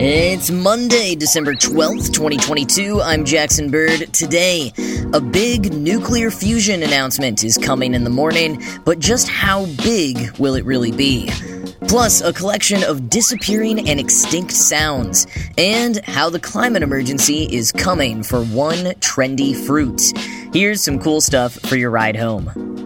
It's Monday, December 12th, 2022. I'm Jackson Bird. Today, a big nuclear fusion announcement is coming in the morning, but just how big will it really be? Plus, a collection of disappearing and extinct sounds, and how the climate emergency is coming for one trendy fruit. Here's some cool stuff for your ride home.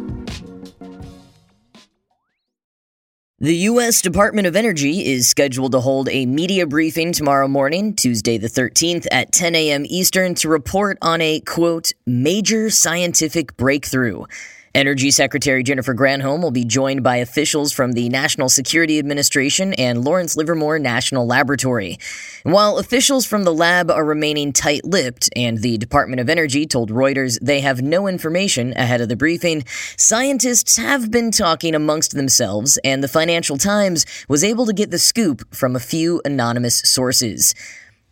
The U.S. Department of Energy is scheduled to hold a media briefing tomorrow morning, Tuesday the 13th, at 10 a.m. Eastern to report on a, quote, major scientific breakthrough. Energy Secretary Jennifer Granholm will be joined by officials from the National Security Administration and Lawrence Livermore National Laboratory. While officials from the lab are remaining tight lipped, and the Department of Energy told Reuters they have no information ahead of the briefing, scientists have been talking amongst themselves, and the Financial Times was able to get the scoop from a few anonymous sources.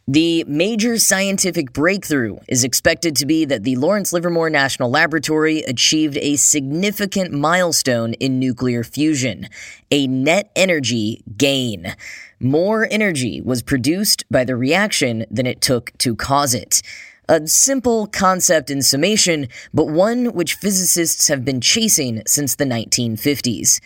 The major scientific breakthrough is expected to be that the Lawrence Livermore National Laboratory achieved a significant milestone in nuclear fusion a net energy gain. More energy was produced by the reaction than it took to cause it. A simple concept in summation, but one which physicists have been chasing since the 1950s.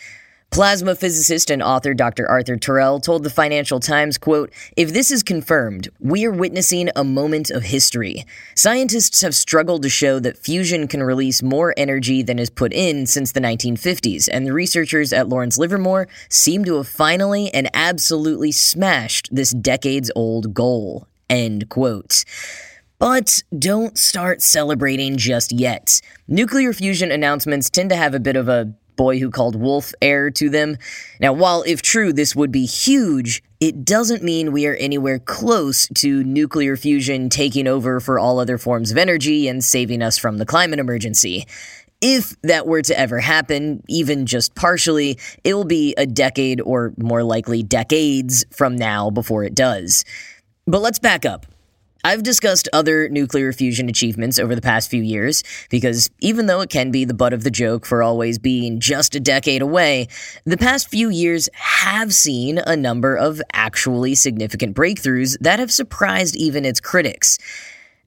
Plasma physicist and author Dr. Arthur Turrell told the Financial Times, quote, If this is confirmed, we are witnessing a moment of history. Scientists have struggled to show that fusion can release more energy than is put in since the 1950s, and the researchers at Lawrence Livermore seem to have finally and absolutely smashed this decades old goal. End quote. But don't start celebrating just yet. Nuclear fusion announcements tend to have a bit of a boy who called wolf air to them. Now, while if true this would be huge, it doesn't mean we are anywhere close to nuclear fusion taking over for all other forms of energy and saving us from the climate emergency. If that were to ever happen, even just partially, it will be a decade or more likely decades from now before it does. But let's back up. I've discussed other nuclear fusion achievements over the past few years because even though it can be the butt of the joke for always being just a decade away, the past few years have seen a number of actually significant breakthroughs that have surprised even its critics.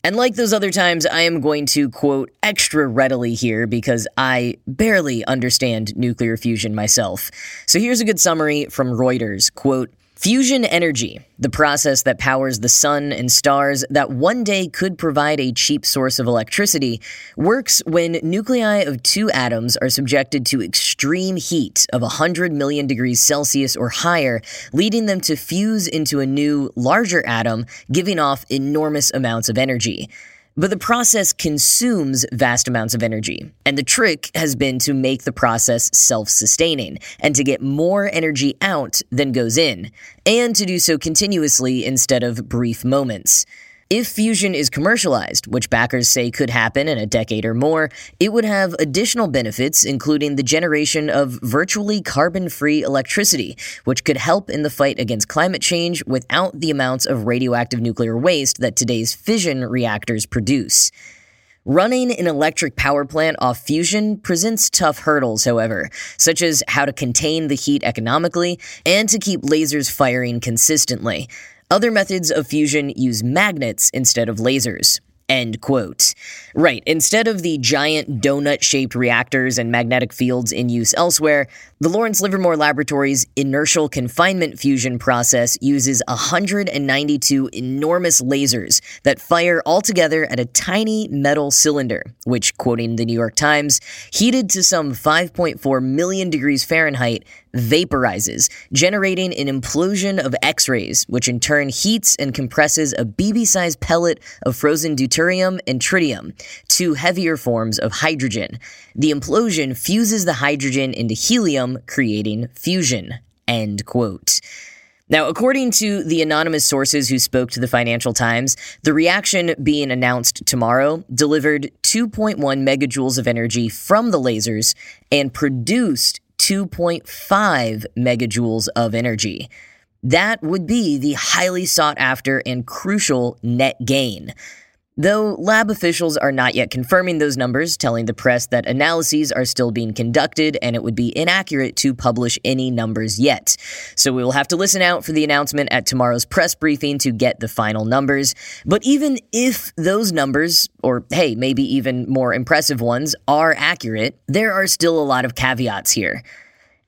And like those other times, I am going to quote extra readily here because I barely understand nuclear fusion myself. So here's a good summary from Reuters. Quote, Fusion energy, the process that powers the sun and stars that one day could provide a cheap source of electricity, works when nuclei of two atoms are subjected to extreme heat of 100 million degrees Celsius or higher, leading them to fuse into a new, larger atom, giving off enormous amounts of energy. But the process consumes vast amounts of energy. And the trick has been to make the process self sustaining and to get more energy out than goes in, and to do so continuously instead of brief moments. If fusion is commercialized, which backers say could happen in a decade or more, it would have additional benefits, including the generation of virtually carbon free electricity, which could help in the fight against climate change without the amounts of radioactive nuclear waste that today's fission reactors produce. Running an electric power plant off fusion presents tough hurdles, however, such as how to contain the heat economically and to keep lasers firing consistently. Other methods of fusion use magnets instead of lasers. End quote. Right, instead of the giant donut shaped reactors and magnetic fields in use elsewhere, the Lawrence Livermore Laboratory's inertial confinement fusion process uses 192 enormous lasers that fire all together at a tiny metal cylinder, which, quoting the New York Times, heated to some 5.4 million degrees Fahrenheit, vaporizes, generating an implosion of X rays, which in turn heats and compresses a BB sized pellet of frozen deuterium and tritium, two heavier forms of hydrogen. The implosion fuses the hydrogen into helium, creating fusion. End quote. Now, according to the anonymous sources who spoke to the Financial Times, the reaction being announced tomorrow delivered 2.1 megajoules of energy from the lasers and produced 2.5 megajoules of energy. That would be the highly sought after and crucial net gain. Though lab officials are not yet confirming those numbers, telling the press that analyses are still being conducted and it would be inaccurate to publish any numbers yet. So we will have to listen out for the announcement at tomorrow's press briefing to get the final numbers. But even if those numbers, or hey, maybe even more impressive ones, are accurate, there are still a lot of caveats here.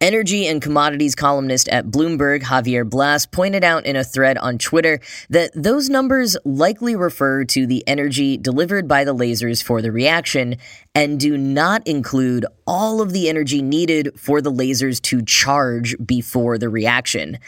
Energy and commodities columnist at Bloomberg, Javier Blas, pointed out in a thread on Twitter that those numbers likely refer to the energy delivered by the lasers for the reaction and do not include all of the energy needed for the lasers to charge before the reaction.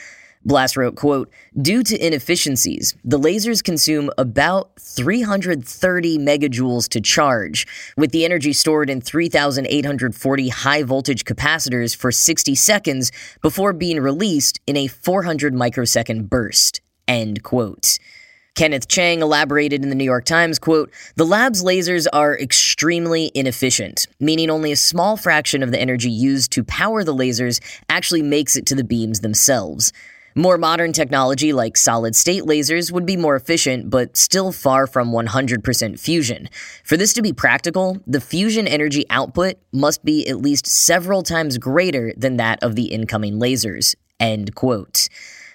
Blas wrote, quote, Due to inefficiencies, the lasers consume about 330 megajoules to charge, with the energy stored in 3,840 high voltage capacitors for 60 seconds before being released in a 400 microsecond burst. End quote. Kenneth Chang elaborated in the New York Times, quote, "The lab's lasers are extremely inefficient, meaning only a small fraction of the energy used to power the lasers actually makes it to the beams themselves. More modern technology like solid state lasers would be more efficient, but still far from 100% fusion. For this to be practical, the fusion energy output must be at least several times greater than that of the incoming lasers. End quote.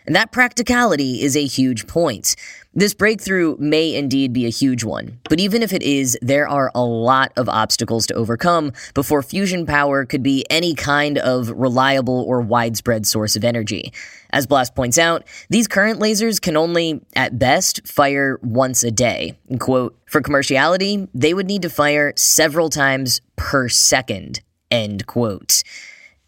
And that practicality is a huge point. This breakthrough may indeed be a huge one, but even if it is, there are a lot of obstacles to overcome before fusion power could be any kind of reliable or widespread source of energy. As Blas points out, these current lasers can only, at best, fire once a day. Quote, for commerciality, they would need to fire several times per second. End quote.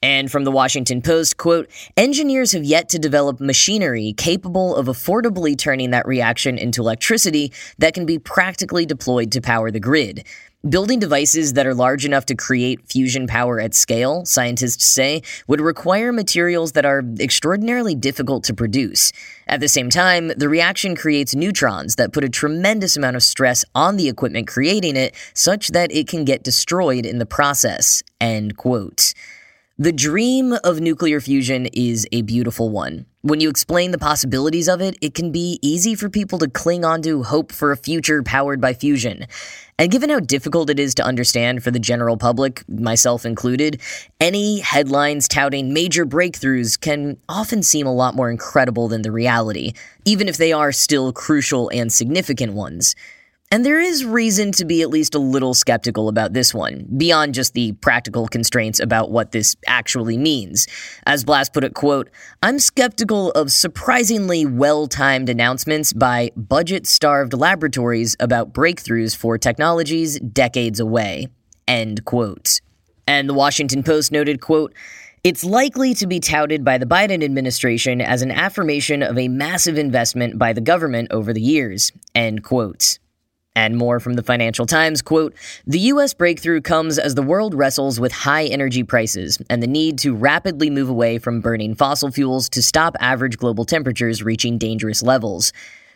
And from the Washington Post, quote, engineers have yet to develop machinery capable of affordably turning that reaction into electricity that can be practically deployed to power the grid. Building devices that are large enough to create fusion power at scale, scientists say, would require materials that are extraordinarily difficult to produce. At the same time, the reaction creates neutrons that put a tremendous amount of stress on the equipment creating it, such that it can get destroyed in the process. End quote. The dream of nuclear fusion is a beautiful one. When you explain the possibilities of it, it can be easy for people to cling onto hope for a future powered by fusion. And given how difficult it is to understand for the general public, myself included, any headlines touting major breakthroughs can often seem a lot more incredible than the reality, even if they are still crucial and significant ones. And there is reason to be at least a little skeptical about this one, beyond just the practical constraints about what this actually means. As Blas put it, quote, I'm skeptical of surprisingly well-timed announcements by budget-starved laboratories about breakthroughs for technologies decades away. End quote. And the Washington Post noted, quote, it's likely to be touted by the Biden administration as an affirmation of a massive investment by the government over the years. End quote. And more from the Financial Times quote, The US breakthrough comes as the world wrestles with high energy prices and the need to rapidly move away from burning fossil fuels to stop average global temperatures reaching dangerous levels.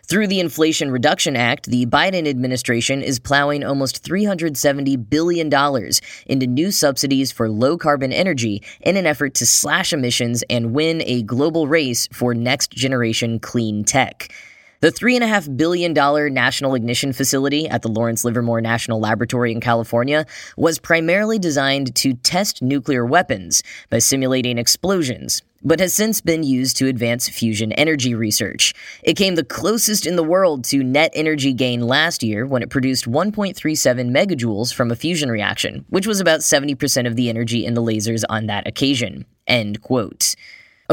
Through the Inflation Reduction Act, the Biden administration is plowing almost $370 billion into new subsidies for low carbon energy in an effort to slash emissions and win a global race for next generation clean tech. The $3.5 billion National Ignition Facility at the Lawrence Livermore National Laboratory in California was primarily designed to test nuclear weapons by simulating explosions, but has since been used to advance fusion energy research. It came the closest in the world to net energy gain last year when it produced 1.37 megajoules from a fusion reaction, which was about 70% of the energy in the lasers on that occasion. End quote.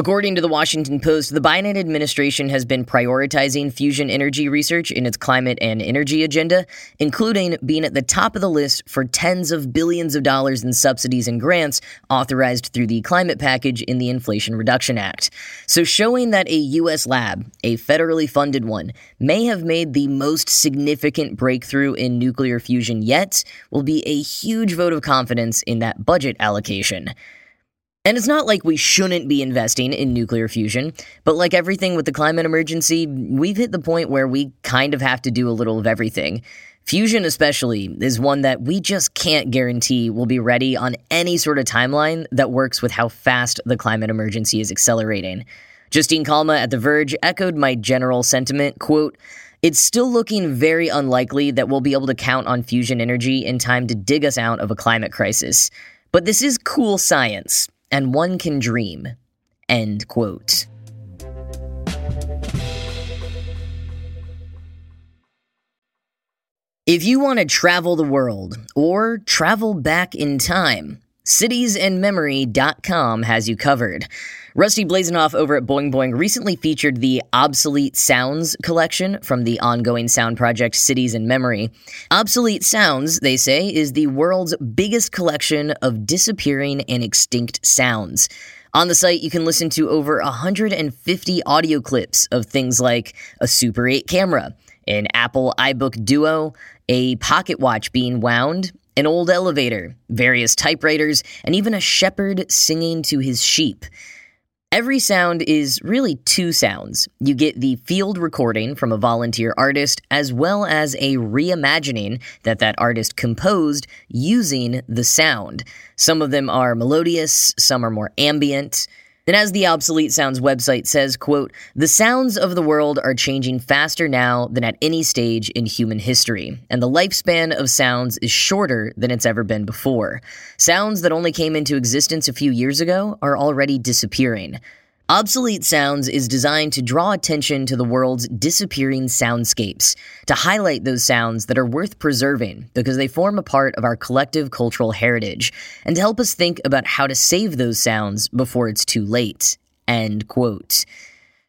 According to the Washington Post, the Biden administration has been prioritizing fusion energy research in its climate and energy agenda, including being at the top of the list for tens of billions of dollars in subsidies and grants authorized through the climate package in the Inflation Reduction Act. So, showing that a U.S. lab, a federally funded one, may have made the most significant breakthrough in nuclear fusion yet will be a huge vote of confidence in that budget allocation. And it's not like we shouldn't be investing in nuclear fusion, but like everything with the climate emergency, we've hit the point where we kind of have to do a little of everything. Fusion, especially, is one that we just can't guarantee will be ready on any sort of timeline that works with how fast the climate emergency is accelerating. Justine Calma at The Verge echoed my general sentiment, quote, it's still looking very unlikely that we'll be able to count on fusion energy in time to dig us out of a climate crisis. But this is cool science, and one can dream. End quote. If you want to travel the world or travel back in time, citiesandmemory.com has you covered. Rusty Blazenhoff over at Boing Boing recently featured the Obsolete Sounds collection from the ongoing sound project Cities and Memory. Obsolete Sounds, they say, is the world's biggest collection of disappearing and extinct sounds. On the site, you can listen to over 150 audio clips of things like a Super 8 camera, an Apple iBook Duo, a pocket watch being wound, an old elevator, various typewriters, and even a shepherd singing to his sheep. Every sound is really two sounds. You get the field recording from a volunteer artist, as well as a reimagining that that artist composed using the sound. Some of them are melodious, some are more ambient. And as the Obsolete Sounds website says, quote, the sounds of the world are changing faster now than at any stage in human history, and the lifespan of sounds is shorter than it's ever been before. Sounds that only came into existence a few years ago are already disappearing. Obsolete Sounds is designed to draw attention to the world's disappearing soundscapes, to highlight those sounds that are worth preserving because they form a part of our collective cultural heritage, and to help us think about how to save those sounds before it's too late. End quote.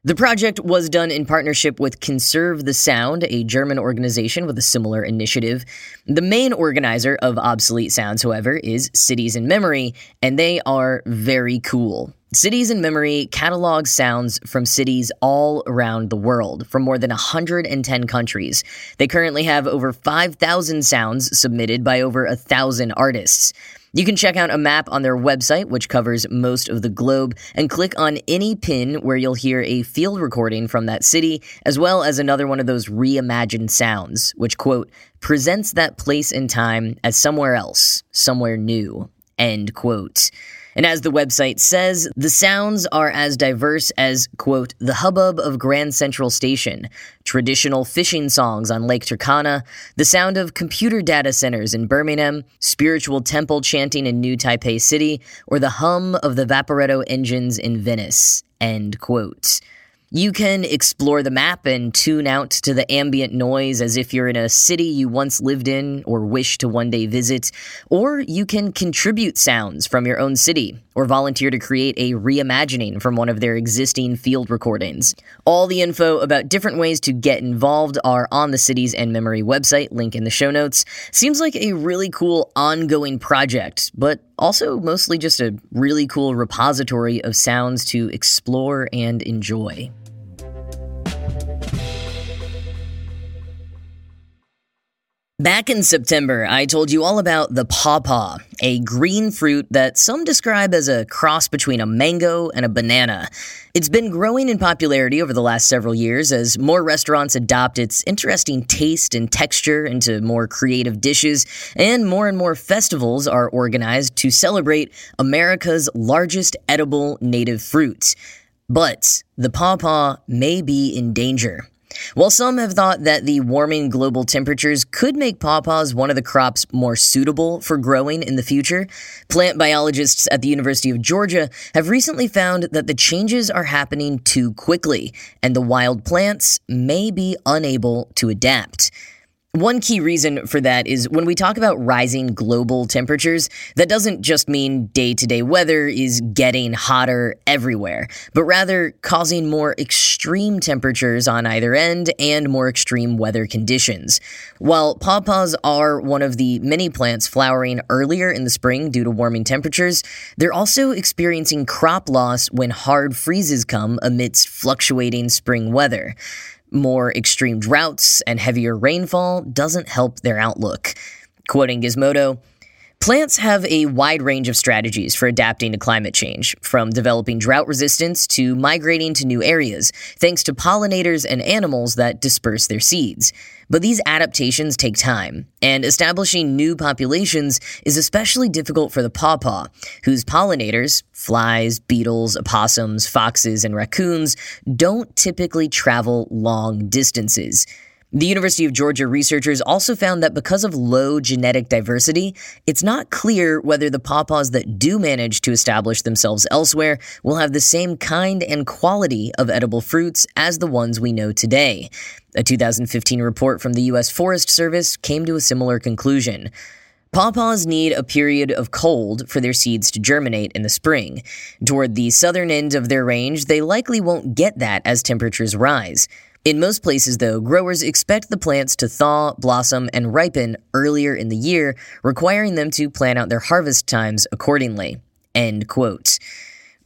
The project was done in partnership with Conserve the Sound, a German organization with a similar initiative. The main organizer of Obsolete Sounds, however, is Cities and Memory, and they are very cool. Cities and Memory catalogs sounds from cities all around the world, from more than 110 countries. They currently have over 5,000 sounds submitted by over 1,000 artists. You can check out a map on their website, which covers most of the globe, and click on any pin where you'll hear a field recording from that city, as well as another one of those reimagined sounds, which, quote, presents that place and time as somewhere else, somewhere new, end quote. And as the website says, the sounds are as diverse as, quote, the hubbub of Grand Central Station, traditional fishing songs on Lake Turkana, the sound of computer data centers in Birmingham, spiritual temple chanting in New Taipei City, or the hum of the Vaporetto engines in Venice, end quote. You can explore the map and tune out to the ambient noise as if you're in a city you once lived in or wish to one day visit, or you can contribute sounds from your own city or volunteer to create a reimagining from one of their existing field recordings. All the info about different ways to get involved are on the Cities and Memory website, link in the show notes. Seems like a really cool ongoing project, but also mostly just a really cool repository of sounds to explore and enjoy. Back in September, I told you all about the pawpaw, a green fruit that some describe as a cross between a mango and a banana. It's been growing in popularity over the last several years as more restaurants adopt its interesting taste and texture into more creative dishes, and more and more festivals are organized to celebrate America's largest edible native fruit. But the pawpaw may be in danger. While some have thought that the warming global temperatures could make pawpaws one of the crops more suitable for growing in the future, plant biologists at the University of Georgia have recently found that the changes are happening too quickly, and the wild plants may be unable to adapt. One key reason for that is when we talk about rising global temperatures, that doesn't just mean day to day weather is getting hotter everywhere, but rather causing more extreme temperatures on either end and more extreme weather conditions. While pawpaws are one of the many plants flowering earlier in the spring due to warming temperatures, they're also experiencing crop loss when hard freezes come amidst fluctuating spring weather. More extreme droughts and heavier rainfall doesn't help their outlook. Quoting Gizmodo, Plants have a wide range of strategies for adapting to climate change, from developing drought resistance to migrating to new areas, thanks to pollinators and animals that disperse their seeds. But these adaptations take time, and establishing new populations is especially difficult for the pawpaw, whose pollinators, flies, beetles, opossums, foxes, and raccoons, don't typically travel long distances. The University of Georgia researchers also found that because of low genetic diversity, it's not clear whether the pawpaws that do manage to establish themselves elsewhere will have the same kind and quality of edible fruits as the ones we know today. A 2015 report from the U.S. Forest Service came to a similar conclusion. Pawpaws need a period of cold for their seeds to germinate in the spring. Toward the southern end of their range, they likely won't get that as temperatures rise. In most places, though, growers expect the plants to thaw, blossom, and ripen earlier in the year, requiring them to plan out their harvest times accordingly. End quote.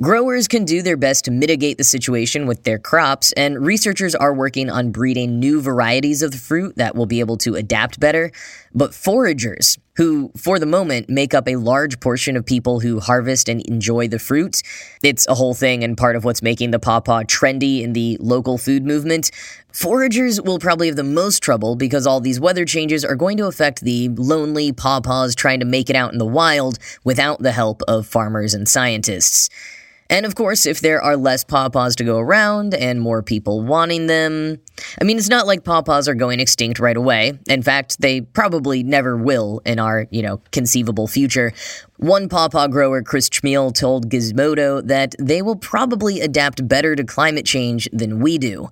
Growers can do their best to mitigate the situation with their crops, and researchers are working on breeding new varieties of the fruit that will be able to adapt better. But foragers, who for the moment make up a large portion of people who harvest and enjoy the fruit, it's a whole thing and part of what's making the pawpaw trendy in the local food movement. Foragers will probably have the most trouble because all these weather changes are going to affect the lonely pawpaws trying to make it out in the wild without the help of farmers and scientists. And of course, if there are less pawpaws to go around and more people wanting them, I mean, it's not like pawpaws are going extinct right away. In fact, they probably never will in our, you know, conceivable future. One pawpaw grower, Chris Chmiel, told Gizmodo that they will probably adapt better to climate change than we do.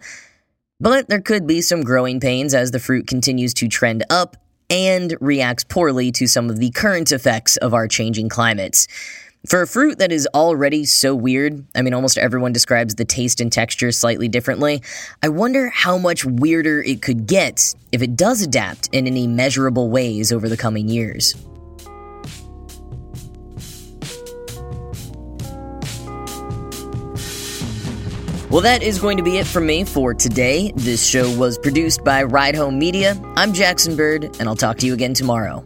But there could be some growing pains as the fruit continues to trend up and reacts poorly to some of the current effects of our changing climates. For a fruit that is already so weird, I mean, almost everyone describes the taste and texture slightly differently. I wonder how much weirder it could get if it does adapt in any measurable ways over the coming years. Well, that is going to be it from me for today. This show was produced by Ride Home Media. I'm Jackson Bird, and I'll talk to you again tomorrow.